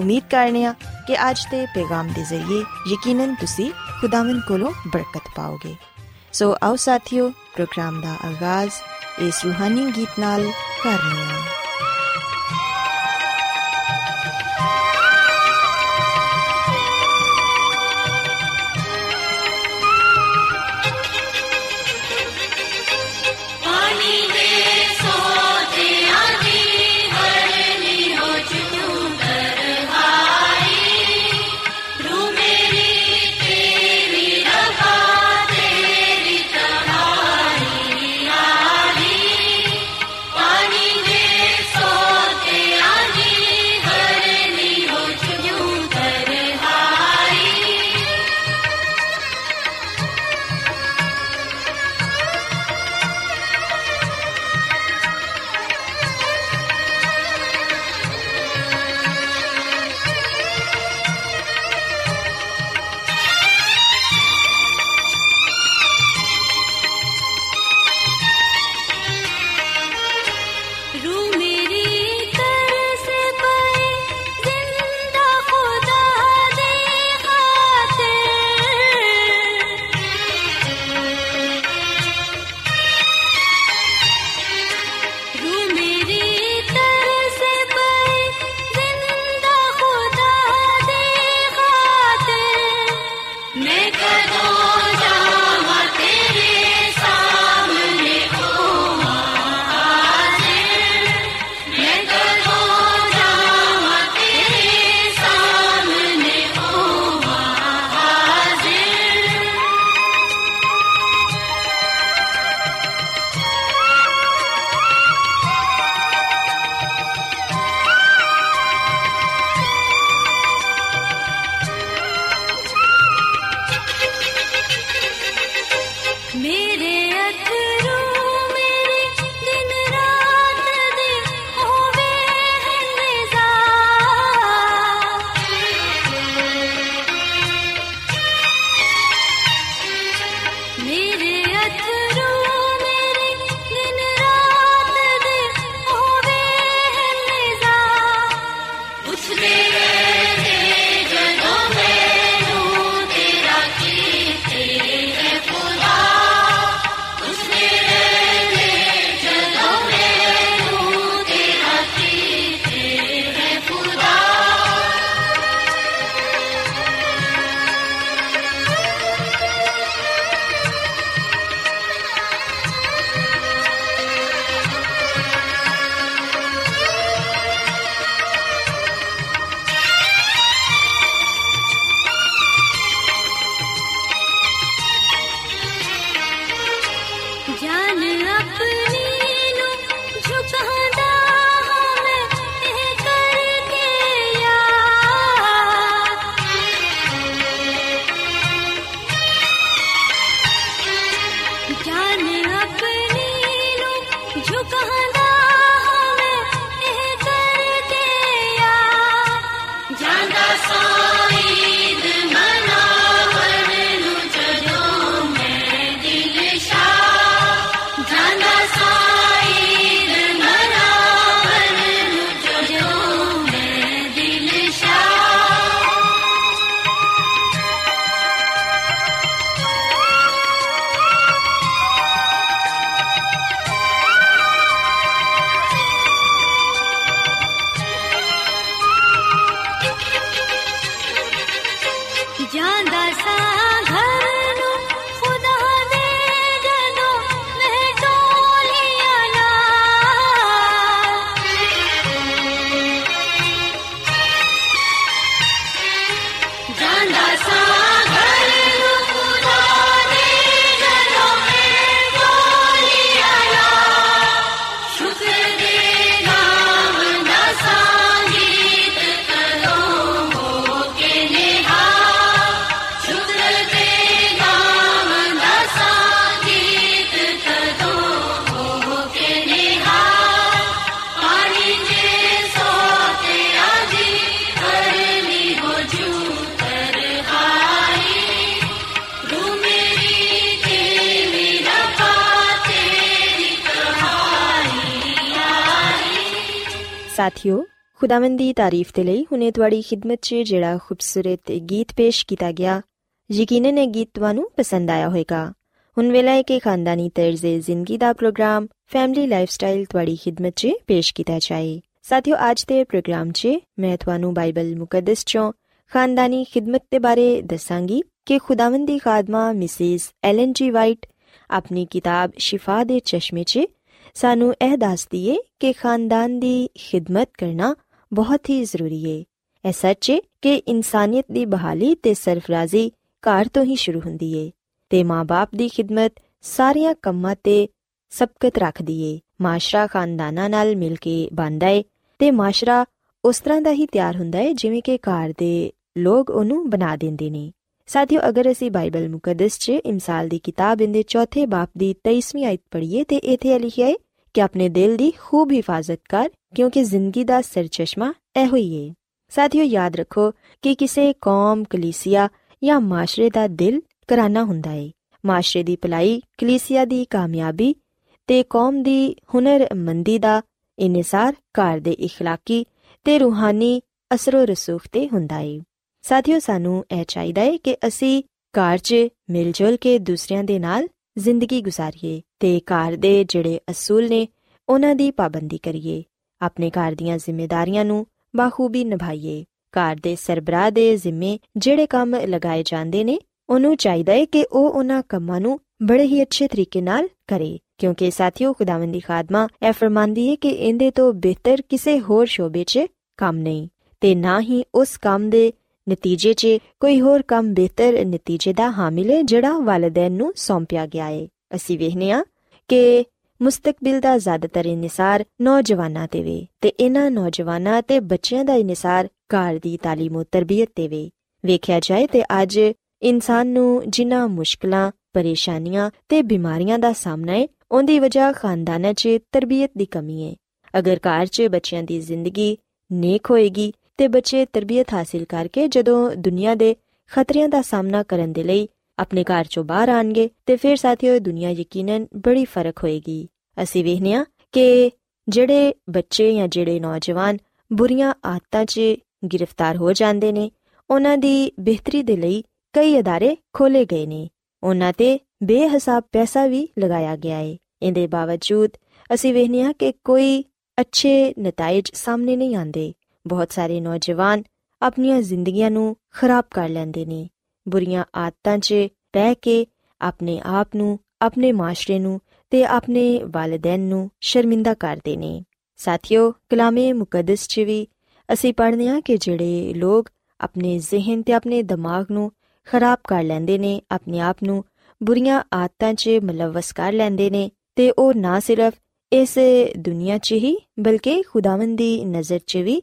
ਉਮੀਦ ਕਰਨੇ ਆ ਕਿ ਅੱਜ ਦੇ ਪੈਗਾਮ ਦੇ ਜ਼ਰੀਏ ਯਕੀਨਨ ਤੁਸੀਂ ਖੁਦਾਵੰਦ ਕੋਲੋਂ ਬਰਕਤ ਪਾਓਗੇ ਸੋ ਆਓ ਸਾਥੀਓ ਪ੍ਰੋਗਰਾਮ ਦਾ ਆਗਾਜ਼ ਇਸ ਰੂਹਾਨੀ ਗੀਤ ਨਾਲ ਕਰਨੇ ਆ अपने जाना ਸਾਥਿਓ, ਖੁਦਾਵੰਦ ਦੀ ਤਾਰੀਫ ਤੇ ਲਈ ਹੁਨੇ ਤੁਹਾਡੀ ਖidmat 'ਚ ਜਿਹੜਾ ਖੂਬਸੂਰਤ ਗੀਤ ਪੇਸ਼ ਕੀਤਾ ਗਿਆ, ਯਕੀਨਨ ਇਹ ਗੀਤ ਤੁਹਾਨੂੰ ਪਸੰਦ ਆਇਆ ਹੋਵੇਗਾ। ਹੁਣ ਵੇਲਾ ਹੈ ਕਿ ਖਾਨਦਾਨੀ ਤਰਜ਼ੇ ਜ਼ਿੰਦਗੀ ਦਾ ਪ੍ਰੋਗਰਾਮ, ਫੈਮਿਲੀ ਲਾਈਫਸਟਾਈਲ ਤੁਹਾਡੀ ਖidmat 'ਚ ਪੇਸ਼ ਕੀਤਾ ਜਾਏ। ਸਾਥਿਓ, ਅੱਜ ਦੇ ਪ੍ਰੋਗਰਾਮ 'ਚ ਮੈਂ ਤੁਹਾਨੂੰ ਬਾਈਬਲ ਮੁਕੱਦਸ 'ਚੋਂ ਖਾਨਦਾਨੀ ਖidmat ਦੇ ਬਾਰੇ ਦੱਸਾਂਗੀ ਕਿ ਖੁਦਾਵੰਦ ਦੀ ਖਾਦਮਾ ਮਿਸਿਸ ਐਲਨ ਜੀ ਵਾਈਟ ਆਪਣੀ ਕਿਤਾਬ ਸ਼ਿਫਾ ਦੇ ਚਸ਼ਮੇ 'ਚ ਸਾਨੂੰ ਇਹ ਦੱਸਦੀ ਏ ਕਿ ਖਾਨਦਾਨ ਦੀ ਖidmat ਕਰਨਾ ਬਹੁਤ ਹੀ ਜ਼ਰੂਰੀ ਏ। ਇਹ ਸੱਚ ਏ ਕਿ ਇਨਸਾਨੀਅਤ ਦੀ ਬਹਾਲੀ ਤੇ ਸਰਫਰਾਜ਼ੀ ਘਰ ਤੋਂ ਹੀ ਸ਼ੁਰੂ ਹੁੰਦੀ ਏ ਤੇ ਮਾਪੇ ਦੀ ਖidmat ਸਾਰੀਆਂ ਕੰਮਾਂ ਤੇ ਸਬਕਤ ਰੱਖਦੀ ਏ। ਮਾਸ਼ਰਾ ਖਾਨਦਾਨਾਂ ਨਾਲ ਮਿਲ ਕੇ ਬਣਦਾ ਏ ਤੇ ਮਾਸ਼ਰਾ ਉਸ ਤਰ੍ਹਾਂ ਦਾ ਹੀ ਤਿਆਰ ਹੁੰਦਾ ਏ ਜਿਵੇਂ ਕਿ ਘਰ ਦੇ ਲੋਕ ਉਹਨੂੰ ਬਣਾ ਦਿੰਦੇ ਨੇ। ਸਾਥੀਓ, ਅਗਰ ਅਸੀਂ ਬਾਈਬਲ ਮੁਕੱਦਸ 'ਚ ਇਮਸਾਲ ਦੀ ਕਿਤਾਬ ਦੇ ਚੌਥੇ ਬਾਪ ਦੀ 23ਵੀਂ ਆਇਤ ਪੜ੍ਹੀਏ ਤੇ ਇਥੇ ਲਿਖਿਆ ਹੈ ਕਿ ਆਪਣੇ ਦਿਲ ਦੀ ਖੂਬ ਹਿਫਾਜ਼ਤ ਕਰ ਕਿਉਂਕਿ ਜ਼ਿੰਦਗੀ ਦਾ ਸਰਚਸ਼ਮਾ ਇਹੋ ਹੀ ਹੈ ਸਾਥੀਓ ਯਾਦ ਰੱਖੋ ਕਿ ਕਿਸੇ ਕੌਮ ਕਲੀਸਿਆ ਜਾਂ ਮਾਸ਼ਰੇ ਦਾ ਦਿਲ ਕਰਾਨਾ ਹੁੰਦਾ ਹੈ ਮਾਸ਼ਰੇ ਦੀ ਭਲਾਈ ਕਲੀਸਿਆ ਦੀ ਕਾਮਯਾਬੀ ਤੇ ਕੌਮ ਦੀ ਹੁਨਰਮੰਦੀ ਦਾ ਇਨਸਾਰ ਘਰ ਦੇ اخلاقی ਤੇ ਰੂਹਾਨੀ ਅਸਰੋ ਰਸੂਖ ਤੇ ਹੁੰਦਾ ਹੈ ਸਾਥੀਓ ਸਾਨੂੰ ਇਹ ਚਾਹੀਦਾ ਹੈ ਕਿ ਅਸੀਂ ਘਰ 'ਚ ਮਿਲ ਜੁਲ ਕੇ ਦੂਸਰਿਆਂ ਦੇ ਨਾਲ ਜ਼ਿੰਦਗੀ ਗੁਜ਼ਾਰੀਏ ਤੇ ਘਰ ਦੇ ਜਿਹੜੇ ਅਸੂਲ ਨੇ, ਉਹਨਾਂ ਦੀ ਪਾਬੰਦੀ ਕਰੀਏ। ਆਪਣੇ ਘਰ ਦੀਆਂ ਜ਼ਿੰਮੇਵਾਰੀਆਂ ਨੂੰ ਬਾਖੂਬੀ ਨਿਭਾਈਏ। ਘਰ ਦੇ ਸਰਬਰਾਹ ਦੇ ਜ਼ਿੰਮੇ ਜਿਹੜੇ ਕੰਮ ਲਗਾਏ ਜਾਂਦੇ ਨੇ, ਉਹਨੂੰ ਚਾਹੀਦਾ ਹੈ ਕਿ ਉਹ ਉਹਨਾਂ ਕੰਮਾਂ ਨੂੰ ਬੜੇ ਹੀ ਅੱਛੇ ਤਰੀਕੇ ਨਾਲ ਕਰੇ। ਕਿਉਂਕਿ ਸਾਥੀਓ, ਖੁਦਾਵੰਦ ਦੀ ਖਾਦਮਾ ਇਹ ਫਰਮਾਂਦੀ ਹੈ ਕਿ ਇਹਦੇ ਤੋਂ ਬਿਹਤਰ ਕਿਸੇ ਹੋਰ ਸ਼ੋਬੇ 'ਚ ਕੰਮ ਨਹੀਂ। ਤੇ ਨਾ ਹੀ ਉਸ ਕੰਮ ਦੇ ਨਤੀਜੇ 'ਚ ਕੋਈ ਹੋਰ ਕੰਮ ਬਿਹਤਰ ਨਤੀਜੇ ਦਾ ਹਾਮਿਲ ਹੈ ਜਿਹੜਾ ਵਾਲਿਦੈਨ ਨੂੰ ਸੌਂਪਿਆ ਗਿਆ ਹੈ ਅਸੀਂ ਵੇਖਨੇ ਆ ਕਿ ਮੁਸਤਕਬਲ ਦਾ ਜ਼ਿਆਦਾਤਰ ਇਨਸਾਰ ਨੌਜਵਾਨਾਂ ਤੇ ਵੇ ਤੇ ਇਹਨਾਂ ਨੌਜਵਾਨਾਂ ਤੇ ਬੱਚਿਆਂ ਦਾ ਇਨਸਾਰ ਘਰ ਦੀ تعلیم ਤੇ ਤਰਬੀਅਤ ਤੇ ਵੇ ਵੇਖਿਆ ਜਾਏ ਤੇ ਅੱਜ ਇਨਸਾਨ ਨੂੰ ਜਿਨ੍ਹਾਂ ਮੁਸ਼ਕਲਾਂ ਪਰੇਸ਼ਾਨੀਆਂ ਤੇ ਬਿਮਾਰੀਆਂ ਦਾ ਸਾਹਮਣਾ ਹੈ ਉਹਦੀ ਵਜ੍ਹਾ ਖਾਨਦਾਨਾਂ 'ਚ ਤਰਬੀਅਤ ਦੀ ਕਮੀ ਹੈ ਅਗਰ ਘਰ 'ਚ ਬੱਚਿਆਂ ਦੀ ਜ਼ਿੰਦਗੀ ਨੇਕ ਹੋਏਗੀ ਤੇ ਬੱਚੇ ਤਰਬੀਅਤ ਹਾਸਲ ਕਰਕੇ ਜਦੋਂ ਦੁਨੀਆ ਦੇ ਖਤਰਿਆਂ ਦਾ ਸਾਹਮਣਾ ਕਰਨ ਦੇ ਲਈ ਆਪਣੇ ਘਰ ਚੋਂ ਬਾਹਰ ਆਣਗੇ ਤੇ ਫਿਰ ਸਾਥੀਓ ਦੁਨੀਆ ਯਕੀਨਨ ਬੜੀ ਫ਼ਰਕ ਹੋਏਗੀ। ਅਸੀਂ ਵੇਖਨੇ ਆ ਕਿ ਜਿਹੜੇ ਬੱਚੇ ਜਾਂ ਜਿਹੜੇ ਨੌਜਵਾਨ ਬੁਰੀਆਂ ਆਦਤਾਂ 'ਚ ਗ੍ਰਿਫਤਾਰ ਹੋ ਜਾਂਦੇ ਨੇ, ਉਹਨਾਂ ਦੀ ਬਿਹਤਰੀ ਦੇ ਲਈ ਕਈ ਅਦਾਰੇ ਖੋਲੇ ਗਏ ਨੇ। ਉਹਨਾਂ ਤੇ ਬੇਹਿਸਾਬ ਪੈਸਾ ਵੀ ਲਗਾਇਆ ਗਿਆ ਹੈ ਇਹਦੇ ਬਾਵਜੂਦ ਅਸੀਂ ਵੇਖਨੇ ਆ ਕਿ ਕੋਈ ਅੱਛੇ ਨਤੀਜੇ ਸਾਹਮਣੇ ਨਹੀਂ ਆਉਂਦੇ। ਬਹੁਤ ਸਾਰੇ ਨੌਜਵਾਨ ਆਪਣੀਆਂ ਜ਼ਿੰਦਗੀਆਂ ਨੂੰ ਖਰਾਬ ਕਰ ਲੈਂਦੇ ਨੇ। ਬੁਰੀਆਂ ਆਦਤਾਂ 'ਚ ਪੈ ਕੇ ਆਪਣੇ ਆਪ ਨੂੰ, ਆਪਣੇ ਮਾਸ਼ਰੇ ਨੂੰ ਤੇ ਆਪਣੇ ਵਾਲਿਦੈਨ ਨੂੰ ਸ਼ਰਮਿੰਦਾ ਕਰਦੇ ਨੇ। ਸਾਥੀਓ, ਕਲਾਮੇ ਮੁਕੱਦਸ 'ਚ ਵੀ ਅਸੀਂ ਪੜ੍ਹਦੇ ਹਾਂ ਕਿ ਜਿਹੜੇ ਲੋਕ ਆਪਣੇ ਜ਼ਿਹਨ ਤੇ ਆਪਣੇ ਦਿਮਾਗ ਨੂੰ ਖਰਾਬ ਕਰ ਲੈਂਦੇ ਨੇ, ਆਪਣੇ ਆਪ ਨੂੰ ਬੁਰੀਆਂ ਆਦਤਾਂ 'ਚ ਮਲਵਸ ਕਰ ਲੈਂਦੇ ਨੇ ਤੇ ਉਹ ਨਾ ਸਿਰਫ ਇਸ ਦੁਨੀਆ 'ਚ ਹੀ, ਬਲਕਿ ਖੁਦਾਵੰਦ ਦੀ ਨਜ਼ਰ 'ਚ ਵੀ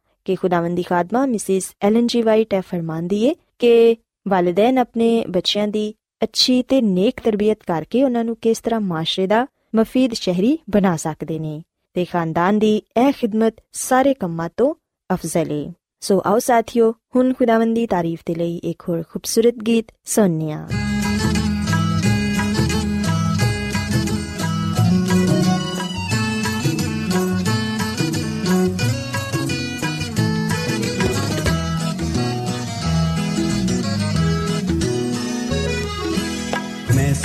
ਕਿ ਖੁਦਾਵੰਦ ਦੀ ਖਾਦਮਾ ਮਿਸਿਸ ਐਲਨ ਜੀ ਵਾਈਟ ਇਹ ਫਰਮਾਂਦੀ ਏ ਕਿ ਵਾਲਿਦੈਨ ਆਪਣੇ ਬੱਚਿਆਂ ਦੀ ਅੱਛੀ ਤੇ ਨੇਕ ਤਰਬੀਅਤ ਕਰਕੇ ਉਹਨਾਂ ਨੂੰ ਕਿਸ ਤਰ੍ਹਾਂ ਮਾਸ਼ਰੇ ਦਾ ਮਫੀਦ ਸ਼ਹਿਰੀ ਬਣਾ ਸਕਦੇ ਨੇ ਤੇ ਖਾਨਦਾਨ ਦੀ ਇਹ ਖਿਦਮਤ ਸਾਰੇ ਕੰਮਾਂ ਤੋਂ ਅਫਜ਼ਲ ਏ ਸੋ ਆਓ ਸਾਥੀਓ ਹੁਣ ਖੁਦਾਵੰਦ ਦੀ ਤਾਰੀਫ ਦੇ ਲਈ ਇੱਕ ਹੋਰ ਖੂਬਸੂਰਤ ਗੀਤ ਸੁਣਨੀਆ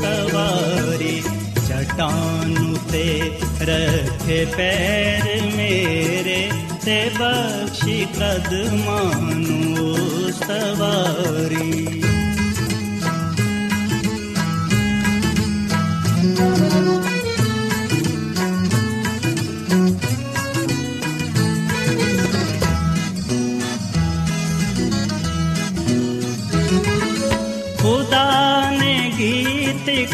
सवा चटाने रखे पैर मेरे बिपदनो सवारी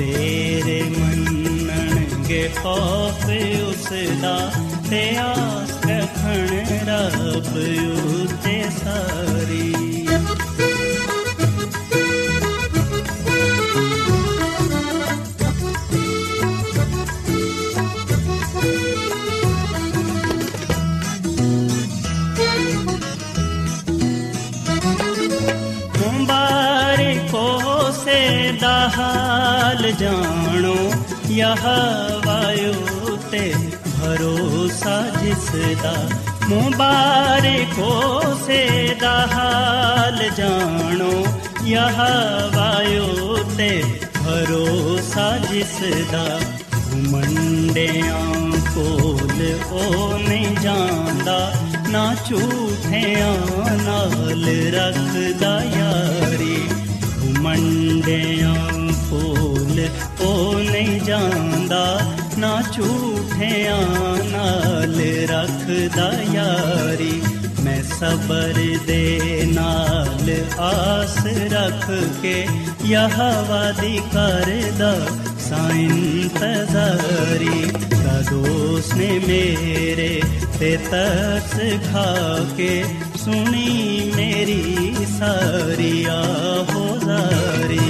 ਤੇਰੇ ਮੰਨਣਗੇ ਖੌਫ ਉਸ ਦਾ ਤੇ ਆਸ ਰੱਖਣ ਰੱਬ ਉਤੇ ਸਾਰੀ ਜਾਣੋ, ਯਹ ਵਾਯੂ ਤੇ ਭਰੋਸਾ ਜਿਸ ਦਾ ਮੁਬਾਰਕੋ ਸੇ ਦਾ ਹਾਲ ਜਾਣੋ, ਯਹ ਵਾਯੂ ਤੇ ਭਰੋਸਾ ਜਿਸ ਦਾ ਮੰਡਿਆਂ ਕੋਲ ਉਹ ਨਹੀਂ ਜਾਂਦਾ, ਨਾ ਝੂਠਿਆਂ ਨਾਲ ਰੱਖਦਾ ਯਾਰੀ, ਮੰਡਿਆਂ ਕੋਲ ਉਹ ਨਹੀਂ ਜਾਂਦਾ ਨਾ ਝੂਠਿਆਂ ਨਾਲ ਰੱਖਦਾ ਯਾਰੀ ਮੈਂ ਸਬਰ ਦੇ ਨਾਲ ਆਸ ਰੱਖ ਕੇ ਯਹਵਾ ਦੀ ਕਰਦਾ ਸਾਇੰਤਜ਼ਾਰੀ ਕਦੋਸ ਨੇ ਮੇਰੇ ਤੇ ਤਰਸ ਖਾ ਕੇ ਸੁਣੀ ਮੇਰੀ ਸਾਰੀ ਆਹੋਜ਼ਾਰੀ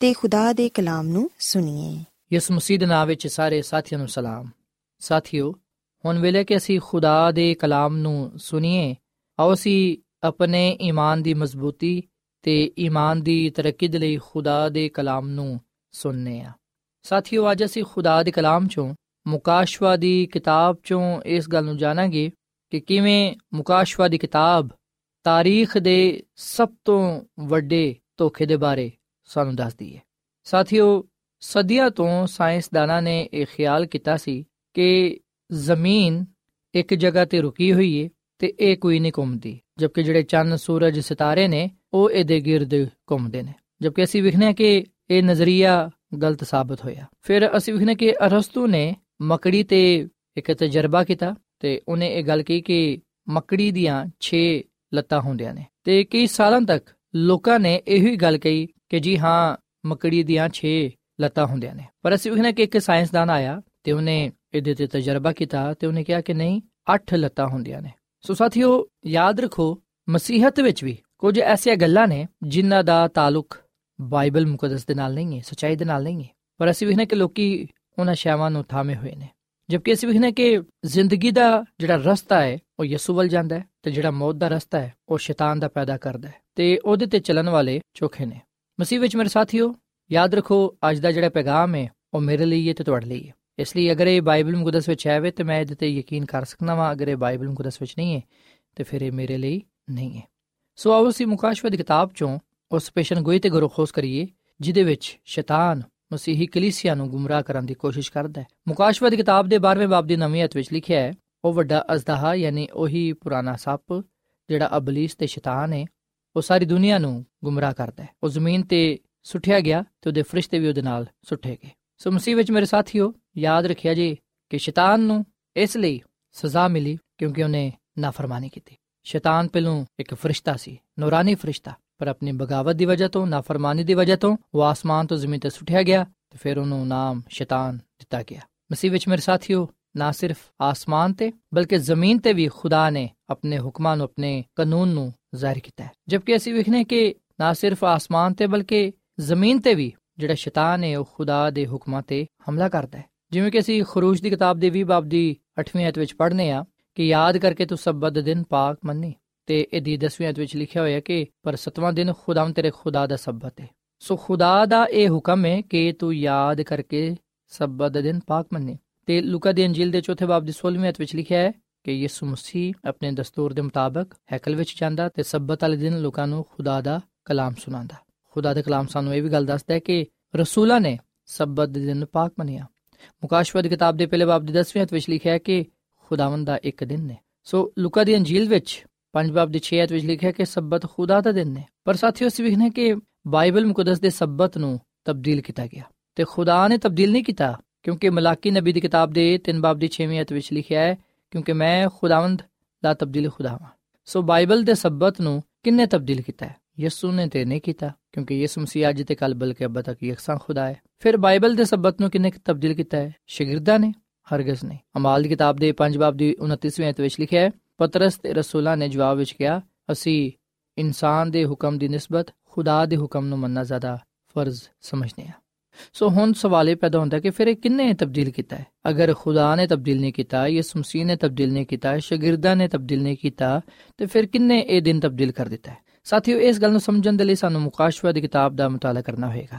ਤੇ ਖੁਦਾ ਦੇ ਕਲਾਮ ਨੂੰ ਸੁਣੀਏ। ਯਿਸੂ ਮਸੀਹ ਦੇ ਨਾਮ ਵਿੱਚ ਸਾਰੇ ਸਾਥੀਆਂ ਨੂੰ ਸਲਾਮ। ਸਾਥੀਓ, ਹੁਣ ਵੇਲੇ ਕਿ ਅਸੀਂ ਖੁਦਾ ਦੇ ਕਲਾਮ ਨੂੰ ਸੁਣੀਏ, ਆਓ ਅਸੀਂ ਆਪਣੇ ਈਮਾਨ ਦੀ ਮਜ਼ਬੂਤੀ ਤੇ ਈਮਾਨ ਦੀ ਤਰੱਕੀ ਦੇ ਲਈ ਖੁਦਾ ਦੇ ਕਲਾਮ ਨੂੰ ਸੁਣਨੇ ਆ। ਸਾਥੀਓ, ਅੱਜ ਅਸੀਂ ਖੁਦਾ ਦੇ ਕਲਾਮ ਚੋਂ ਮੁਕਾਸ਼ਵਾ ਦੀ ਕਿਤਾਬ ਚੋਂ ਇਸ ਗੱਲ ਨੂੰ ਜਾਣਾਂਗੇ ਕਿ ਕਿਵੇਂ ਮੁਕਾਸ਼ਵਾ ਦੀ ਕਿਤਾਬ ਤਾਰੀਖ ਦੇ ਸਭ ਤੋਂ ਵੱਡੇ ਧੋਖੇ ਦੇ ਬਾਰੇ ਸਾਨੂੰ ਦੱਸਦੀ ਹੈ ਸਾਥੀਓ, ਸਦੀਆਂ ਤੋਂ ਸਾਇੰਸਦਾਨਾਂ ਨੇ ਇਹ ਖਿਆਲ ਕੀਤਾ ਸੀ ਕਿ ਜ਼ਮੀਨ ਇੱਕ ਜਗ੍ਹਾ ਤੇ ਰੁਕੀ ਹੋਈ ਏ ਤੇ ਇਹ ਕੋਈ ਨਹੀਂ ਘੁੰਮਦੀ, ਜਦਕਿ ਜਿਹੜੇ ਚੰਨ, ਸੂਰਜ, ਸਿਤਾਰੇ ਨੇ, ਉਹ ਇਹਦੇ ਗਿਰਦ ਘੁੰਮਦੇ ਨੇ। ਜਦਕਿ ਅਸੀਂ ਵਿਖਨੇ ਕਿ ਇਹ ਨਜ਼ਰੀਆ ਗਲਤ ਸਾਬਤ ਹੋਇਆ। ਫਿਰ ਅਸੀਂ ਵਿਖਨੇ ਕਿ ਅਰਸਤੂ ਨੇ ਮਕੜੀ ਤੇ ਇੱਕ ਤਜਰਬਾ ਕੀਤਾ ਤੇ ਉਹਨੇ ਇਹ ਗੱਲ ਕਹੀ ਕਿ ਮਕੜੀ ਦੀਆਂ 6 ਲੱਤਾਂ ਹੁੰਦੀਆਂ ਨੇ। ਤੇ ਕਈ ਸਾਲਾਂ ਤੱਕ ਲੋਕਾਂ ਨੇ ਇਹੀ ਗੱਲ ਕਹੀ ਕਿ ਜੀ ਹਾਂ, ਮਕੜੀ ਦੀਆਂ 6 ਲੱਤਾਂ ਹੁੰਦੀਆਂ ਨੇ। ਪਰ ਅਸੀਂ ਵਿਖਨੇ ਕਿ ਇੱਕ ਸਾਇੰਸਦਾਨ ਆਇਆ ਤੇ ਉਹਨੇ ਇਹਦੇ ਤੇ ਤਜਰਬਾ ਕੀਤਾ ਤੇ ਉਹਨੇ ਕਿਹਾ ਕਿ ਨਹੀਂ 8 ਲੱਤਾਂ ਹੁੰਦੀਆਂ ਨੇ। ਸੋ ਸਾਥੀਓ, ਯਾਦ ਰੱਖੋ, ਮਸੀਹਤ ਵਿੱਚ ਵੀ ਕੁਝ ਐਸੀਆਂ ਗੱਲਾਂ ਨੇ ਜਿਨ੍ਹਾਂ ਦਾ ਤਾਲੁਕ ਬਾਈਬਲ ਮੁਕੱਦਸ ਦੇ ਨਾਲ ਨਹੀਂ ਹੈ, ਸਚਾਈ ਦੇ ਨਾਲ ਨਹੀਂ ਹੈ। ਪਰ ਅਸੀਂ ਵਿਖਨੇ ਕਿ ਲੋਕੀ ਉਹਨਾਂ ਸ਼ੈਵਾਂ ਨੂੰ ਥਾਮੇ ਹੋਏ ਨੇ। ਜਦਕਿ ਅਸੀਂ ਵਿਖਨੇ ਕਿ ਜ਼ਿੰਦਗੀ ਦਾ ਜਿਹੜਾ ਰਸਤਾ ਹੈ, ਉਹ ਯਿਸੂ ਵੱਲ ਜਾਂਦਾ ਹੈ ਤੇ ਜਿਹੜਾ ਮੌਤ ਦਾ ਰਸਤਾ ਹੈ, ਉਹ ਸ਼ੈਤਾਨ ਦਾ ਪੈਦਾ ਕਰਦਾ ਹੈ ਤੇ ਉਹਦੇ ਤੇ ਚੱਲਣ ਵਾਲੇ ਚੋਖੇ ਨੇ। ਮਸੀਹ ਵਿੱਚ ਮੇਰੇ ਸਾਥੀਓ ਯਾਦ ਰੱਖੋ ਅੱਜ ਦਾ ਜਿਹੜਾ ਪੈਗਾਮ ਹੈ ਉਹ ਮੇਰੇ ਲਈ ਹੈ ਤੇ ਤੁਹਾਡੇ ਲਈ ਹੈ ਇਸ ਲਈ ਅਗਰ ਇਹ ਬਾਈਬਲ ਮੁਕੱਦਸ ਵਿੱਚ ਹੈ ਵੇ ਤੇ ਮੈਂ ਇਹਦੇ ਤੇ ਯਕੀਨ ਕਰ ਸਕਦਾ ਹਾਂ ਅਗਰ ਇਹ ਬਾਈਬਲ ਮੁਕੱਦਸ ਵਿੱਚ ਨਹੀਂ ਹੈ ਤੇ ਫਿਰ ਇਹ ਮੇਰੇ ਲਈ ਨਹੀਂ ਹੈ ਸੋ ਆਓ ਅਸੀਂ ਮੁਕਾਸ਼ਵਤ ਦੀ ਕਿਤਾਬ ਚੋਂ ਉਸ ਪੇਸ਼ਨ ਗੋਈ ਤੇ ਗਰੋਖੋਸ ਕਰੀਏ ਜਿਹਦੇ ਵਿੱਚ ਸ਼ੈਤਾਨ ਮਸੀਹੀ ਕਲੀਸਿਆ ਨੂੰ ਗੁੰਮਰਾਹ ਕਰਨ ਦੀ ਕੋਸ਼ਿਸ਼ ਕਰਦਾ ਹੈ ਮੁਕਾਸ਼ਵਤ ਦੀ ਕਿਤਾਬ ਦੇ 12ਵੇਂ ਬਾਬ ਦੀ ਨਵੀਂ ਅਧ ਵਿੱਚ ਲਿਖਿਆ ਹੈ ਉਹ ਵੱਡਾ ਅਜ਼ਦਹਾ ਯਾਨੀ ਉਹੀ ਪੁਰਾਣਾ ਸੱਪ ਜਿਹੜਾ ਅਬਲਿਸ ਤੇ ਸ਼ੈਤਾਨ ਹੈ ਉਹ ਸਾਰੀ ਦੁਨੀਆ ਨੂੰ ਗੁੰਮਰਾਹ ਕਰਦਾ ਹੈ। ਉਹ ਜ਼ਮੀਨ ਤੇ ਸੁੱਟਿਆ ਗਿਆ ਤੇ ਉਹਦੇ ਫਰਿਸ਼ਤੇ ਵੀ ਉਹਦੇ ਨਾਲ ਸੁੱਟੇ ਗਏ। ਸੋ ਮਸੀਹ ਵਿੱਚ ਮੇਰੇ ਸਾਥੀਓ, ਯਾਦ ਰੱਖਿਆ ਜੀ ਕਿ ਸ਼ੈਤਾਨ ਨੂੰ ਇਸ ਲਈ ਸਜ਼ਾ ਮਿਲੀ ਕਿਉਂਕਿ ਉਹਨੇ ਨਾਫਰਮਾਨੀ ਕੀਤੀ। ਸ਼ੈਤਾਨ ਪਹਿਲੋਂ ਇੱਕ ਫਰਿਸ਼ਤਾ ਸੀ, ਨੂਰਾਨੀ ਫਰਿਸ਼ਤਾ, ਪਰ ਆਪਣੀ ਬਗਾਵਤ ਦੀ ਵਜ੍ਹਾ ਤੋਂ, ਨਾਫਰਮਾਨੀ ਦੀ ਵਜ੍ਹਾ ਤੋਂ ਉਹ ਆਸਮਾਨ ਤੋਂ ਜ਼ਮੀਨ ਤੇ ਸੁੱਟਿਆ ਗਿਆ ਤੇ ਫਿਰ ਉਹਨੂੰ ਨਾਮ ਸ਼ੈਤਾਨ ਦਿੱਤਾ ਗਿਆ। ਮਸੀਹ ਵਿੱਚ ਮੇਰੇ ਸਾਥੀਓ ਨਾ ਸਿਰਫ ਆਸਮਾਨ ਤੇ ਬਲਕਿ ਜ਼ਮੀਨ ਤੇ ਵੀ ਖੁਦਾ ਨੇ ਆਪਣੇ ਹੁਕਮਾਂ ਨੂੰ ਆਪਣੇ ਕਾਨੂੰਨ ਨੂੰ ਜ਼ਾਹਿਰ ਕੀਤਾ ਹੈ ਜਦਕਿ ਅਸੀਂ ਵਿਖਨੇ ਕਿ ਨਾ ਸਿਰਫ ਆਸਮਾਨ ਤੇ ਬਲਕਿ ਜ਼ਮੀਨ ਤੇ ਵੀ ਜਿਹੜਾ ਸ਼ੈਤਾਨ ਹੈ ਉਹ ਖੁਦਾ ਦੇ ਹੁਕਮਾਂ ਤੇ ਹਮਲਾ ਕਰਦਾ ਹੈ ਜਿਵੇਂ ਕਿ ਅਸੀਂ ਖਰੂਜ ਦੀ ਕਿਤਾਬ ਦੇ 20 ਬਾਬ ਦੀ 8ਵੀਂ ਅਧ ਵਿੱਚ ਪੜ੍ਹਨੇ ਆ ਕਿ ਯਾਦ ਕਰਕੇ ਤੂੰ ਸਬਤ ਦਿਨ ਪਾਕ ਮੰਨੀ ਤੇ ਇਹਦੀ 10ਵੀਂ ਅਧ ਵਿੱਚ ਲਿਖਿਆ ਹੋਇਆ ਕਿ ਪਰ ਸਤਵਾਂ ਦਿਨ ਖੁਦਾਮ ਤੇਰੇ ਖੁਦਾ ਦਾ ਸਬਤ ਹੈ ਸੋ ਖੁਦਾ ਦਾ ਇਹ ਹੁਕਮ ਹੈ ਕਿ ਤੂੰ ਯਾਦ ਕਰਕੇ ਸਬਤ ਦਿਨ ਪਾਕ ਮੰਨੇ ਤੇ ਲੂਕਾ ਦੀ ਅੰਜੀਲ ਦੇ ਚੌਥੇ ਬਾਬ ਦੀ 16ਵੀਂ ਅਧ ਵਿੱਚ ਲਿਖਿਆ ਹੈ ਕਿ ਯਿਸੂ ਮਸੀਹ ਆਪਣੇ ਦਸਤੂਰ ਦੇ ਮੁਤਾਬਕ ਹੈਕਲ ਵਿੱਚ ਜਾਂਦਾ ਤੇ ਸਬਤ ਵਾਲੇ ਦਿਨ ਲੋਕਾਂ ਨੂੰ ਖੁਦਾ ਦਾ ਕਲਾਮ ਸੁਣਾਉਂਦਾ। ਖੁਦਾ ਦੇ ਕਲਾਮ ਸਾਨੂੰ ਇਹ ਵੀ ਗੱਲ ਦੱਸਦਾ ਹੈ ਕਿ ਰਸੂਲਾਂ ਨੇ ਸਬਤ ਦੇ ਦਿਨ ਪਾਕ ਮੰਨਿਆ। ਮੁਕਾਸ਼ਵਤ ਕਿਤਾਬ ਦੇ ਪਹਿਲੇ ਬਾਬ ਦੀ 10ਵੀਂ ਅਧ ਵਿੱਚ ਲਿਖਿਆ ਹੈ ਕਿ ਖੁਦਾਵੰਦ ਦਾ ਇੱਕ ਦਿਨ ਨੇ। ਸੋ ਲੂਕਾ ਦੀ ਅੰਜੀਲ ਵਿੱਚ 5 ਬਾਬ ਦੀ 6 ਅਧ ਵਿੱਚ ਲਿਖਿਆ ਕਿ ਸਬਤ ਖੁਦਾ ਦਾ ਦਿਨ ਨੇ। ਪਰ ਸਾਥੀਓ ਅਸੀਂ ਵੇਖਨੇ ਕਿ ਬਾਈਬਲ ਮੁਕੱਦਸ ਦੇ ਸਬਤ ਨੂੰ ਤਬਦੀਲ ਕੀਤਾ ਗਿਆ। ਤੇ ਖੁਦਾ ਨੇ ਤਬਦੀਲ ਨਹੀਂ ਕੀਤਾ ਕਿਉਂਕਿ ਮਲਾਕੀ ਨਬੀ ਦੀ ਕਿਤਾਬ ਦੇ 3 ਬਾਬ ਦੀ 6ਵੀਂ ਅਧ ਵਿੱਚ ਲਿਖਿਆ ਹੈ ਕਿਉਂਕਿ ਮੈਂ ਖੁਦਾਵੰਦ ਦਾ ਤਬਦੀਲ ਖੁਦਾ ਹਾਂ ਸੋ ਬਾਈਬਲ ਦੇ ਸਬਤ ਨੂੰ ਕਿੰਨੇ ਤਬਦੀਲ ਕੀਤਾ ਹੈ ਯਿਸੂ ਨੇ ਤੇ ਨਹੀਂ ਕੀਤਾ ਕਿਉਂਕਿ ਯਿਸੂ ਮਸੀਹ ਅੱਜ ਤੇ ਕੱਲ ਬਲਕਿ ਅਬ ਤੱਕ ਯਕਸਾਂ ਖੁਦਾ ਹੈ ਫਿਰ ਬਾਈਬਲ ਦੇ ਸਬਤ ਨੂੰ ਕਿੰਨੇ ਤਬਦੀਲ ਕੀਤਾ ਹੈ ਸ਼ਾਗਿਰਦਾਂ ਨੇ ਹਰਗਜ਼ ਨਹੀਂ ਅਮਾਲ ਦੀ ਕਿਤਾਬ ਦੇ 5 ਬਾਬ ਦੀ 29ਵੀਂ ਅਧ ਵਿੱਚ ਲਿਖਿਆ ਹੈ ਪਤਰਸ ਤੇ ਰਸੂਲਾਂ ਨੇ ਜਵਾਬ ਵਿੱਚ ਕਿਹਾ ਅਸੀਂ ਇਨਸਾਨ ਦੇ ਹੁਕਮ ਦੀ ਨਿਸਬਤ ਖੁਦਾ ਦੇ ਹੁਕਮ ਨੂੰ ਮੰਨਣਾ ਜ਼ਿਆਦਾ ਫਰਜ਼ ਸਮਝਦੇ ਹਾਂ ਸੋ ਹੁਣ ਸਵਾਲ ਇਹ ਪੈਦਾ ਹੁੰਦਾ ਕਿ ਫਿਰ ਇਹ ਕਿੰਨੇ ਤਬਦੀਲ ਕੀਤਾ ਹੈ? ਅਗਰ ਖੁਦਾ ਨੇ ਤਬਦੀਲ ਨਹੀਂ ਕੀਤਾ, ਯਿਸੂ ਮਸੀਹ ਨੇ ਤਬਦੀਲ ਨਹੀਂ ਕੀਤਾ, ਸ਼ਾਗਿਰਦਾਂ ਨੇ ਤਬਦੀਲ ਨਹੀਂ ਕੀਤਾ, ਤੇ ਫਿਰ ਕਿੰਨੇ ਇਹ ਦਿਨ ਤਬਦੀਲ ਕਰ ਦਿੱਤਾ ਹੈ? ਸਾਥੀਓ, ਇਸ ਗੱਲ ਨੂੰ ਸਮਝਣ ਦੇ ਲਈ ਸਾਨੂੰ ਮੁਕਾਸ਼ਵਾ ਦੀ ਕਿਤਾਬ ਦਾ ਮਤਾਲਾ ਕਰਨਾ ਹੋਵੇਗਾ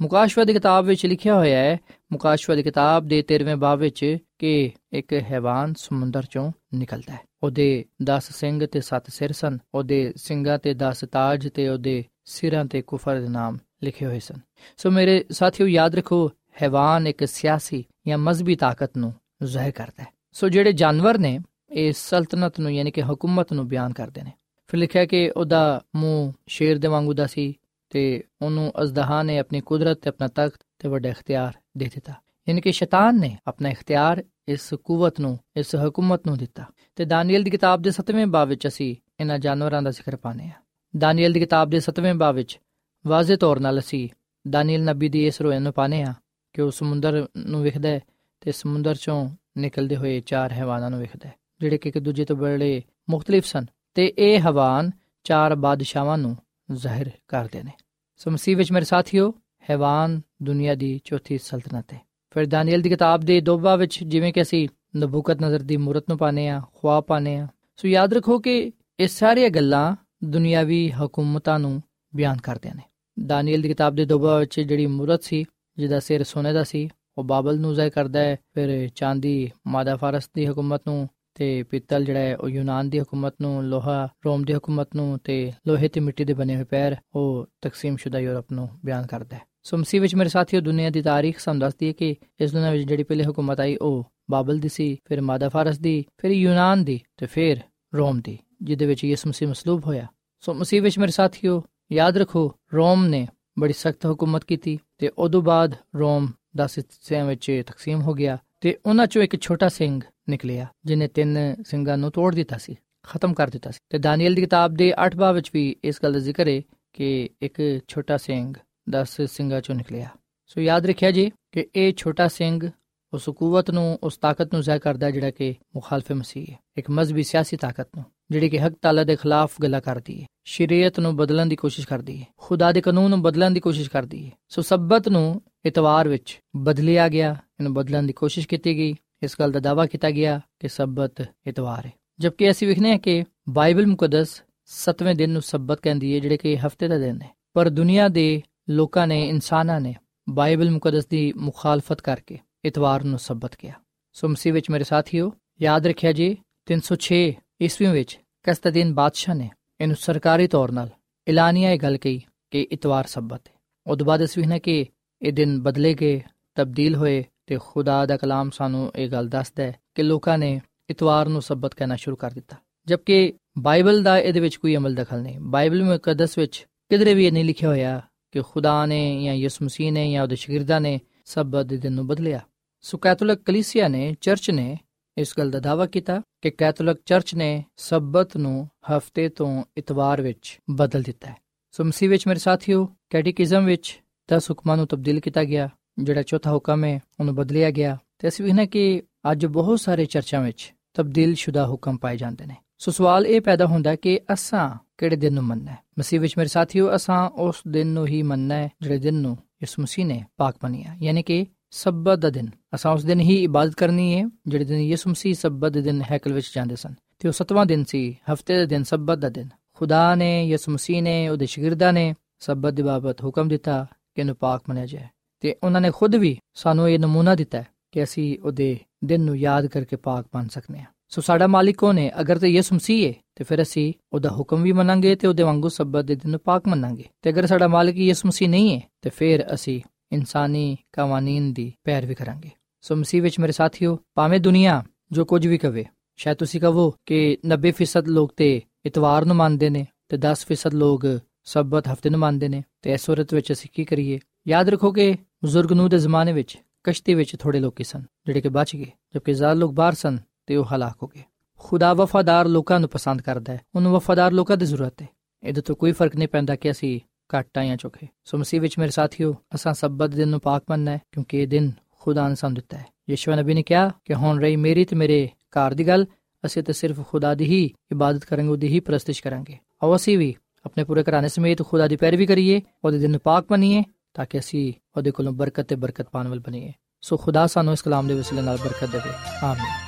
ਮੁਕਾਸ਼ਵਾ ਦੀ ਕਿਤਾਬ ਵਿੱਚ ਲਿਖਿਆ ਹੋਇਆ ਹੈ, ਮੁਕਾਸ਼ਵਾ ਦੀ ਕਿਤਾਬ ਦੇ 13ਵੇਂ ਬਾਬ ਵਿੱਚ ਕਿ ਇੱਕ ਹੈਵਾਨ ਸਮੁੰਦਰ ਚੋਂ ਨਿਕਲਦਾ ਹੈ। ਉਹਦੇ 10 ਸਿੰਘ ਤੇ 7 ਸਿਰ ਸਨ, ਉਹਦੇ ਸਿੰਘਾਂ ਤੇ 10 ਤਾਜ ਤੇ ਉਹਦੇ ਸਿਰਾਂ ਤੇ ਕੁਫਰ ਦੇ ਨਾਮ ਲਿਖੇ ਹੋਏ ਸਨ। ਸੋ ਮੇਰੇ ਸਾਥੀਓ, ਯਾਦ ਰੱਖੋ, ਹੈਵਾਨ ਇੱਕ ਸਿਆਸੀ ਜਾਂ ਮਜ਼ਬੀ ਤਾਕਤ ਨੂੰ ਜ਼ਾਹਿਰ ਕਰਦਾ ਹੈ। ਸੋ ਜਿਹੜੇ ਜਾਨਵਰ ਨੇ, ਇਹ ਸਲਤਨਤ ਨੂੰ ਯਾਨੀ ਕਿ ਹਕੂਮਤ ਨੂੰ ਬਿਆਨ ਕਰਦੇ ਨੇ। ਫਿਰ ਲਿਖਿਆ ਕਿ ਉਹਦਾ ਮੂੰਹ ਸ਼ੇਰ ਦੇ ਵਾਂਗੂ ਦਾ ਸੀ ਤੇ ਉਹਨੂੰ ਅਜ਼ਦਹਾ ਨੇ ਆਪਣੀ ਕੁਦਰਤ ਤੇ ਆਪਣਾ ਤਖਤ ਤੇ ਵੱਡਾ ਇਖਤਿਆਰ ਦੇ ਦਿੱਤਾ। ਯਾਨੀ ਕਿ ਸ਼ੈਤਾਨ ਨੇ ਆਪਣਾ ਇਖਤਿਆਰ ਇਸ ਕੂਵਤ ਨੂੰ, ਇਸ ਹਕੂਮਤ ਨੂੰ ਦਿੱਤਾ। ਤੇ ਦਾਨੀਏਲ ਦੀ ਕਿਤਾਬ ਦੇ 7ਵੇਂ ਬਾਬ ਵਿੱਚ ਅਸੀਂ ਇਹਨਾਂ ਜਾਨਵਰਾਂ ਦਾ ਜ਼ਿਕਰ ਪਾਣੇ ਆ ਦਾਨੀਏਲ ਦੀ ਕਿਤਾਬ ਦੇ 7ਵੇਂ ਬਾਬ ਵਿੱਚ ਵਾਜ਼ਿਹ ਤੌਰ ਨਾਲ ਅਸੀਂ ਦਾਨੀਏਲ ਨਬੀ ਦੀ ਇਸ ਰੋਇਨ ਨੂੰ ਪਾਣੇ ਆ ਕਿ ਉਹ ਸਮੁੰਦਰ ਨੂੰ ਵਿਖਦਾ ਹੈ ਤੇ ਸਮੁੰਦਰ ਚੋਂ ਨਿਕਲਦੇ ਹੋਏ ਚਾਰ ਹੈਵਾਨਾਂ ਨੂੰ ਵਿਖਦਾ ਹੈ, ਜਿਹੜੇ ਕਿ ਇੱਕ ਦੂਜੇ ਤੋਂ ਬੜੇ ਮੁxtਲਿਫ ਸਨ ਤੇ ਇਹ ਹਵਾਨ ਚਾਰ ਬਾਦਸ਼ਾਹਾਂ ਨੂੰ ਜ਼ਾਹਿਰ ਕਰਦੇ ਨੇ। ਸੋ ਮਸੀਹ ਵਿੱਚ ਮੇਰੇ ਸਾਥੀਓ, ਹੈਵਾਨ ਦੁਨੀਆ ਦੀ ਚੌਥੀ ਸਲਤਨਤ ਹੈ। ਫਿਰ ਦਾਨੀਏਲ ਦੀ ਕਿਤਾਬ ਦੇ ਦੋਬਾ ਵਿੱਚ ਜਿਵੇਂ ਕਿ ਅਸੀਂ ਨਬੂਕਤ ਨਜ਼ਰ ਦੀ ਮੂਰਤ ਨੂੰ ਪਾਣੇ ਆ ਖੁਆਬ ਪਾਣੇ ਆ ਸੋ ਯਾਦ ਰੱਖੋ ਕਿ ਇਹ ਸਾਰੀਆਂ ਗੱਲਾਂ ਦੁਨੀਆਵੀ ਹਕੂਮਤਾਂ ਨੂੰ ਬਿਆਨ ਕਰਦੇ ਨੇ। ਦਾਨੀਏਲ ਦੀ ਕਿਤਾਬ ਦੇ ਦੋਬਾ ਵਿੱਚ ਜਿਹੜੀ ਮੂਰਤ ਸੀ, ਜਿਹਦਾ ਸਿਰ ਸੋਨੇ ਦਾ ਸੀ, ਉਹ ਬਾਬਲ ਨੂੰ ਜ਼ਾਹਿਰ ਕਰਦਾ ਹੈ। ਫਿਰ ਚਾਂਦੀ ਮਾਦਾ ਫਾਰਸ ਦੀ ਹਕੂਮਤ ਨੂੰ ਤੇ ਪਿੱਤਲ ਜਿਹੜਾ ਹੈ, ਉਹ ਯੂਨਾਨ ਦੀ ਹਕੂਮਤ ਨੂੰ, ਲੋਹਾ ਰੋਮ ਦੀ ਹਕੂਮਤ ਨੂੰ ਤੇ ਲੋਹੇ ਤੇ ਮਿੱਟੀ ਦੇ ਬਣੇ ਹੋਏ ਪੈਰ, ਉਹ ਤਕਸੀਮਸ਼ੁਦਾ ਯੂਰਪ ਨੂੰ ਬਿਆਨ ਕਰਦਾ ਹੈ। ਸੋ ਮਸੀਹ ਵਿੱਚ ਮੇਰੇ ਸਾਥੀਓ, ਦੁਨੀਆ ਦੀ ਤਾਰੀਖ ਸਾਨੂੰ ਦੱਸਦੀ ਹੈ ਕਿ ਇਸ ਦੁਨੀਆ ਵਿੱਚ ਜਿਹੜੀ ਪਹਿਲੇ ਹਕੂਮਤ ਆਈ, ਉਹ ਬਾਬਲ ਦੀ ਸੀ, ਫਿਰ ਮਾਦਾ ਫਾਰਸ ਦੀ, ਫਿਰ ਯੂਨਾਨ ਦੀ ਤੇ ਫਿਰ ਰੋਮ ਦੀ, ਜਿਹਦੇ ਵਿੱਚ ਯਿਸੂ ਮਸੀਹ ਮਸਲੂਬ ਹੋਇਆ। ਸੋ ਮਸੀਹ ਵਿੱਚ ਮੇਰੇ ਸਾਥੀਓ ਯਾਦ ਰੱਖੋ, ਰੋਮ ਨੇ ਬੜੀ ਸਖਤ ਹਕੂਮਤ ਕੀਤੀ ਤੇ ਉਦੋਂ ਬਾਅਦ ਰੋਮ 10 ਹਿੱਸਿਆਂ ਵਿੱਚ ਤਕਸੀਮ ਹੋ ਗਿਆ ਤੇ ਉਹਨਾਂ ਚੋਂ ਇੱਕ ਛੋਟਾ ਸਿੰਘ ਨਿਕਲਿਆ ਜਿਨੇ ਤਿੰਨ ਸਿੰਘਾਂ ਨੂੰ ਤੋੜ ਦਿੱਤਾ ਸੀ, ਖਤਮ ਕਰ ਦਿੱਤਾ ਸੀ। ਤੇ ਦਾਨੀਏਲ ਦੀ ਕਿਤਾਬ ਦੇ 8 ਬਾਬ ਵਿੱਚ ਵੀ ਇਸ ਗੱਲ ਦਾ ਜ਼ਿਕਰ ਹੈ ਕਿ ਇੱਕ ਛੋਟਾ ਸਿੰਘ 10 ਸਿੰਘਾਂ ਚੋਂ ਨਿਕਲਿਆ। ਸੋ ਯਾਦ ਰੱਖਿਆ ਜੀ ਕਿ ਇਹ ਛੋਟਾ ਸਿੰਘ ਉਸ ਕੂਵਤ ਨੂੰ, ਉਸ ਤਾਕਤ ਨੂੰ ਜ਼ਾਹਿਰ ਕਰਦਾ ਜਿਹੜਾ ਕਿ ਮੁਖਾਲਫ ਮਸੀਹ ਹੈ। ਇੱਕ ਮਜ਼ਬੀ ਸਿਆਸੀ ਤਾਕਤ ਨੂੰ, ਜਿਹੜੀ ਕਿ ਹਕ ਤਾਲਾ ਦੇ ਖਿਲਾਫ ਗੱਲਾਂ ਕਰਦੀ ਹੈ। ਸ਼ਰੀਅਤ ਨੂੰ ਬਦਲਣ ਦੀ ਕੋਸ਼ਿਸ਼ ਕਰਦੀ ਹੈ। ਖੁਦਾ ਦੇ ਕਾਨੂੰਨ ਨੂੰ ਬਦਲਣ ਦੀ ਕੋਸ਼ਿਸ਼ ਕਰਦੀ ਹੈ। ਸੋ ਸਬਤ ਨੂੰ ਇਤਵਾਰ ਵਿੱਚ ਬਦਲਿਆ ਗਿਆ, ਇਹਨੂੰ ਬਦਲਣ ਦੀ ਕੋਸ਼ਿਸ਼ ਕੀਤੀ ਗਈ। ਇਸ ਗੱਲ ਦਾ ਦਾਵਾ ਕੀਤਾ ਗਿਆ ਕਿ ਸਬਤ ਇਤਵਾਰ ਹੈ। ਜਦਕਿ ਅਸੀਂ ਵਿਖਨੇ ਹਾਂ ਕਿ ਬਾਈਬਲ ਮੁਕੱਦਸ 7ਵੇਂ ਦਿਨ ਨੂੰ ਸਬਤ ਕਹਿੰਦੀ ਹੈ, ਜਿਹੜੇ ਕਿ ਹਫ਼ਤੇ ਦਾ ਦਿਨ ਹੈ। ਪਰ ਦੁਨੀਆ ਦੇ ਲੋਕਾਂ ਨੇ, ਇਨਸਾਨਾਂ ਨੇ ਬਾਈਬਲ ਮੁਕੱਦਸ ਦੀ ਮੁਖਾਲਫਤ ਕਰਕੇ ਇਤਵਾਰ ਨੂੰ ਸਬਤ ਕਿਹਾ ਸੋ ਮਸੀਹ ਵਿੱਚ ਮੇਰੇ ਸਾਥੀਓ, ਯਾਦ ਰੱਖਿਆ ਜੀ 306 ਈਸਵੀ ਵਿੱਚ ਕਸਤਦੀਨ ਬਾਦਸ਼ਾਹ ਨੇ ਇਹਨੂੰ ਸਰਕਾਰੀ ਤੌਰ 'ਤੇ ਐਲਾਨੀਆ ਇਹ ਗੱਲ ਕਹੀ ਕਿ ਇਤਵਾਰ ਸਬਤ ਹੈ। ਉਦੋਂ ਬਾਅਦ ਅਸੀਂ ਵਿਖਨੇ ਕਿ ਇਹ ਦਿਨ ਬਦਲੇ ਗਏ, ਤਬਦੀਲ ਹੋਏ ਤੇ ਖੁਦਾ ਦਾ ਕਲਾਮ ਸਾਨੂੰ ਇਹ ਗੱਲ ਦੱਸਦਾ ਹੈ ਕਿ ਲੋਕਾਂ ਨੇ ਇਤਵਾਰ ਨੂੰ ਸਬਤ ਕਹਿਣਾ ਸ਼ੁਰੂ ਕਰ ਦਿੱਤਾ। ਜਦਕਿ ਬਾਈਬਲ ਦਾ ਇਹਦੇ ਵਿੱਚ ਕੋਈ ਅਮਲ ਦਖਲ ਨਹੀਂ। ਬਾਈਬਲ ਮੁਕੱਦਸ ਵਿੱਚ ਕਿਧਰੇ ਵੀ ਇਹ ਨਹੀਂ ਲਿਖਿਆ ਹੋਇਆ ਕਿ ਖੁਦਾ ਨੇ ਜਾਂ ਯਿਸੂ ਮਸੀਹ ਨੇ ਜਾਂ ਉਹਦੇ ਸ਼ਾਗਿਰਦਾਂ ਨੇ ਸਬਤ ਦੇ ਦਿਨ ਨੂੰ ਬਦਲਿਆ। ਸੋ ਕੈਥੋਲਿਕ ਕਲੀਸਿਆ ਨੇ, ਚਰਚ ਨੇ ਇਸ ਗੱਲ ਦਾ ਦਾਵਾ ਕੀਤਾ ਕਿ ਕੈਥੋਲਿਕ ਚਰਚ ਨੇ ਸਬਤ ਨੂੰ ਹਫ਼ਤੇ ਤੋਂ ਇਤਵਾਰ ਵਿੱਚ ਬਦਲ ਦਿੱਤਾ ਹੈ। ਸੋ ਮਸੀਹ ਵਿੱਚ ਮੇਰੇ ਸਾਥੀਓ, ਕੈਟੇਕਿਜ਼ਮ ਵਿੱਚ 10 ਹੁਕਮਾਂ ਨੂੰ ਤਬਦੀਲ ਕੀਤਾ ਗਿਆ, ਜਿਹੜਾ ਚੌਥਾ ਹੁਕਮ ਹੈ, ਉਹਨੂੰ ਬਦਲਿਆ ਗਿਆ। ਤੇ ਅਸੀਂ ਵੀ ਕਿ ਅੱਜ ਬਹੁਤ ਸਾਰੇ ਚਰਚਾਂ ਵਿੱਚ ਤਬਦੀਲ ਸ਼ੁਦਾ ਹੁਕਮ ਪਾਏ ਜਾਂਦੇ ਨੇ। ਸੋ ਸਵਾਲ ਇਹ ਪੈਦਾ ਹੁੰਦਾ ਕਿ ਅਸਾਂ ਕਿਹੜੇ ਦਿਨ ਨੂੰ ਮੰਨਣਾ ਹੈ? ਮਸੀਹ ਵਿੱਚ ਮੇਰੇ ਸਾਥੀਓ, ਅਸਾਂ ਉਸ ਦਿਨ ਨੂੰ ਹੀ ਮੰਨਣਾ ਹੈ, ਜਿਹੜੇ ਦਿਨ ਨੂੰ ਯਿਸੂ ਮਸੀਹ ਨੇ ਪਾਕ ਬਣਿਆ ਯਾਨੀ ਕਿ ਸਬਤ ਦਾ ਦਿਨ। ਅਸਾਂ ਉਸ ਦਿਨ ਹੀ ਇਬਾਦਤ ਕਰਨੀ ਹੈ, ਜਿਹੜੇ ਦਿਨ ਯਿਸੂ ਮਸੀਹ ਸਬਤ ਦੇ ਦਿਨ ਹੈਕਲ ਵਿੱਚ ਜਾਂਦੇ ਸਨ। ਤੇ ਉਹ ਸਤਵਾਂ ਦਿਨ ਸੀ, ਹਫ਼ਤੇ ਦਾ ਦਿਨ ਸਬਤ ਦਾ ਦਿਨ। ਖੁਦਾ ਨੇ, ਯਿਸੂ ਮਸੀਹ ਨੇ, ਉਹਦੇ ਸ਼ਾਗਿਰਦਾਂ ਨੇ ਸਬਤ ਦੀ ਬਾਬਤ ਹੁਕਮ ਦਿੱਤਾ ਕਿ ਇਹਨੂੰ ਪਾਕ ਮੰਨਿਆ ਜਾਏ। ਤੇ ਉਹਨਾਂ ਨੇ ਖੁਦ ਵੀ ਸਾਨੂੰ ਇਹ ਨਮੂਨਾ ਦਿੱਤਾ ਕਿ ਅਸੀਂ ਉਹਦੇ ਦਿਨ ਨੂੰ ਯਾਦ ਕਰਕੇ ਪਾਕ ਬਣ ਸਕਨੇ ਆ ਸੋ ਸਾਡਾ ਮਾਲਿਕ ਕੌਣ ਹੈ? ਅਗਰ ਤੇ ਯਿਸੂ ਮਸੀਹ ਹੈ, ਤੇ ਫਿਰ ਅਸੀਂ ਉਹਦਾ ਹੁਕਮ ਵੀ ਮੰਨਾਂਗੇ ਤੇ ਉਹਦੇ ਵਾਂਗੂ ਸਬਤ ਦੇ ਦਿਨ ਨੂੰ ਪਾਕ ਮੰਨਾਂਗੇ। ਤੇ ਅਗਰ ਸਾਡਾ ਮਾਲਿਕ ਯਿਸੂ ਮਸੀਹ ਨਹੀਂ ਹੈ, ਤੇ ਫਿਰ ਅਸੀਂ ਇਨਸਾਨੀ ਕਾਨੂੰਨ ਦੀ ਪੈਰਵੀ ਕਰਾਂਗੇ। ਸੋ ਮਸੀਹ ਵਿੱਚ ਮੇਰੇ ਸਾਥੀਓ, ਭਾਵੇਂ ਦੁਨੀਆ ਜੋ ਕੁਝ ਵੀ ਕਵੇ, ਸ਼ਾਇਦ ਤੁਸੀਂ ਕਹੋ ਕਿ 90% ਲੋਕ ਤੇ ਇਤਵਾਰ ਨੂੰ ਮੰਨਦੇ ਨੇ, ਤੇ 10% ਲੋਕ ਸਬਤ ਹਫ਼ਤੇ ਨੂੰ ਮੰਨਦੇ ਨੇ, ਤੇ ਇਸ ਸੂਰਤ ਵਿੱਚ ਅਸੀਂ ਕੀ ਕਰੀਏ? ਯਾਦ ਰੱਖੋ ਕਿ ਬਜ਼ੁਰਗ ਨੂੰ ਦੇ ਜ਼ਮਾਨੇ ਵਿੱਚ, ਕਸ਼ਤੀ ਵਿੱਚ ਥੋੜੇ ਲੋਕੀ ਸਨ, ਜਿਹੜੇ ਕਿ ਬਚ ਗਏ, ਜਦਕਿ ਜ਼ਿਆਦਾ ਲੋਕ ਬਾਹਰ ਸਨ ਤੇ ਉਹ ਹਲਾਕ ਹੋ ਗਏ ਖੁਦਾ ਵਫਾਦਾਰ ਲੋਕਾਂ ਨੂੰ ਪਸੰਦ ਕਰਦਾ ਹੈ ਉਹਨੂੰ ਵਫਾਦਾਰ ਲੋਕਾਂ ਦੀ ਜ਼ਰੂਰਤ ਹੈ ਇਹਦੇ ਤੋਂ ਕੋਈ ਫ਼ਰਕ ਨਹੀਂ ਪੈਂਦਾ ਕਿ ਅਸੀਂ ਘੱਟ ਆਇਆ ਚੁੱਕੇ ਸੋ ਮਸੀਹ ਵਿੱਚ ਮੇਰੇ ਸਾਥੀਓ ਅਸਾਂ ਸਬਤ ਦਿਨ ਨੂੰ ਪਾਕ ਮੰਨਣਾ ਹੈ ਕਿਉਂਕਿ ਇਹ ਦਿਨ ਖੁਦਾ ਨੇ ਸਾਨੂੰ ਦਿੱਤਾ ਹੈ ਯਿਸੂ ਨਬੀ ਨੇ ਕਿਹਾ ਕਿ ਹੁਣ ਰਹੀ ਮੇਰੀ ਤੇ ਮੇਰੇ ਘਰ ਦੀ ਗੱਲ ਅਸੀਂ ਤਾਂ ਸਿਰਫ ਖੁਦਾ ਦੀ ਹੀ ਇਬਾਦਤ ਕਰਾਂਗੇ ਉਹਦੀ ਹੀ ਪ੍ਰਸਤਿਸ਼ ਕਰਾਂਗੇ ਆਓ ਅਸੀਂ ਵੀ ਆਪਣੇ ਪੂਰੇ ਘਰਾਣੇ ਸਮੇਤ ਖੁਦਾ ਦੀ ਪੈਰਵੀ ਕਰੀਏ ਉਹਦੇ ਦਿਨ ਨੂੰ ਪਾਕ ਮੰਨੀਏ ਤਾਂ ਕਿ ਅਸੀਂ ਉਹਦੇ ਕੋਲੋਂ ਬਰਕਤ ਤੇ ਬਰਕਤ ਪਾਣ ਵਾਲ ਬਣੀਏ ਸੋ ਖੁਦਾ ਸਾਨੂੰ ਇਸ ਕਲਾਮ ਦੇ ਵਸਿਲੇ ਨਾਲ ਬਰਕਤ ਦੇਵੇ ਆਮੀਨ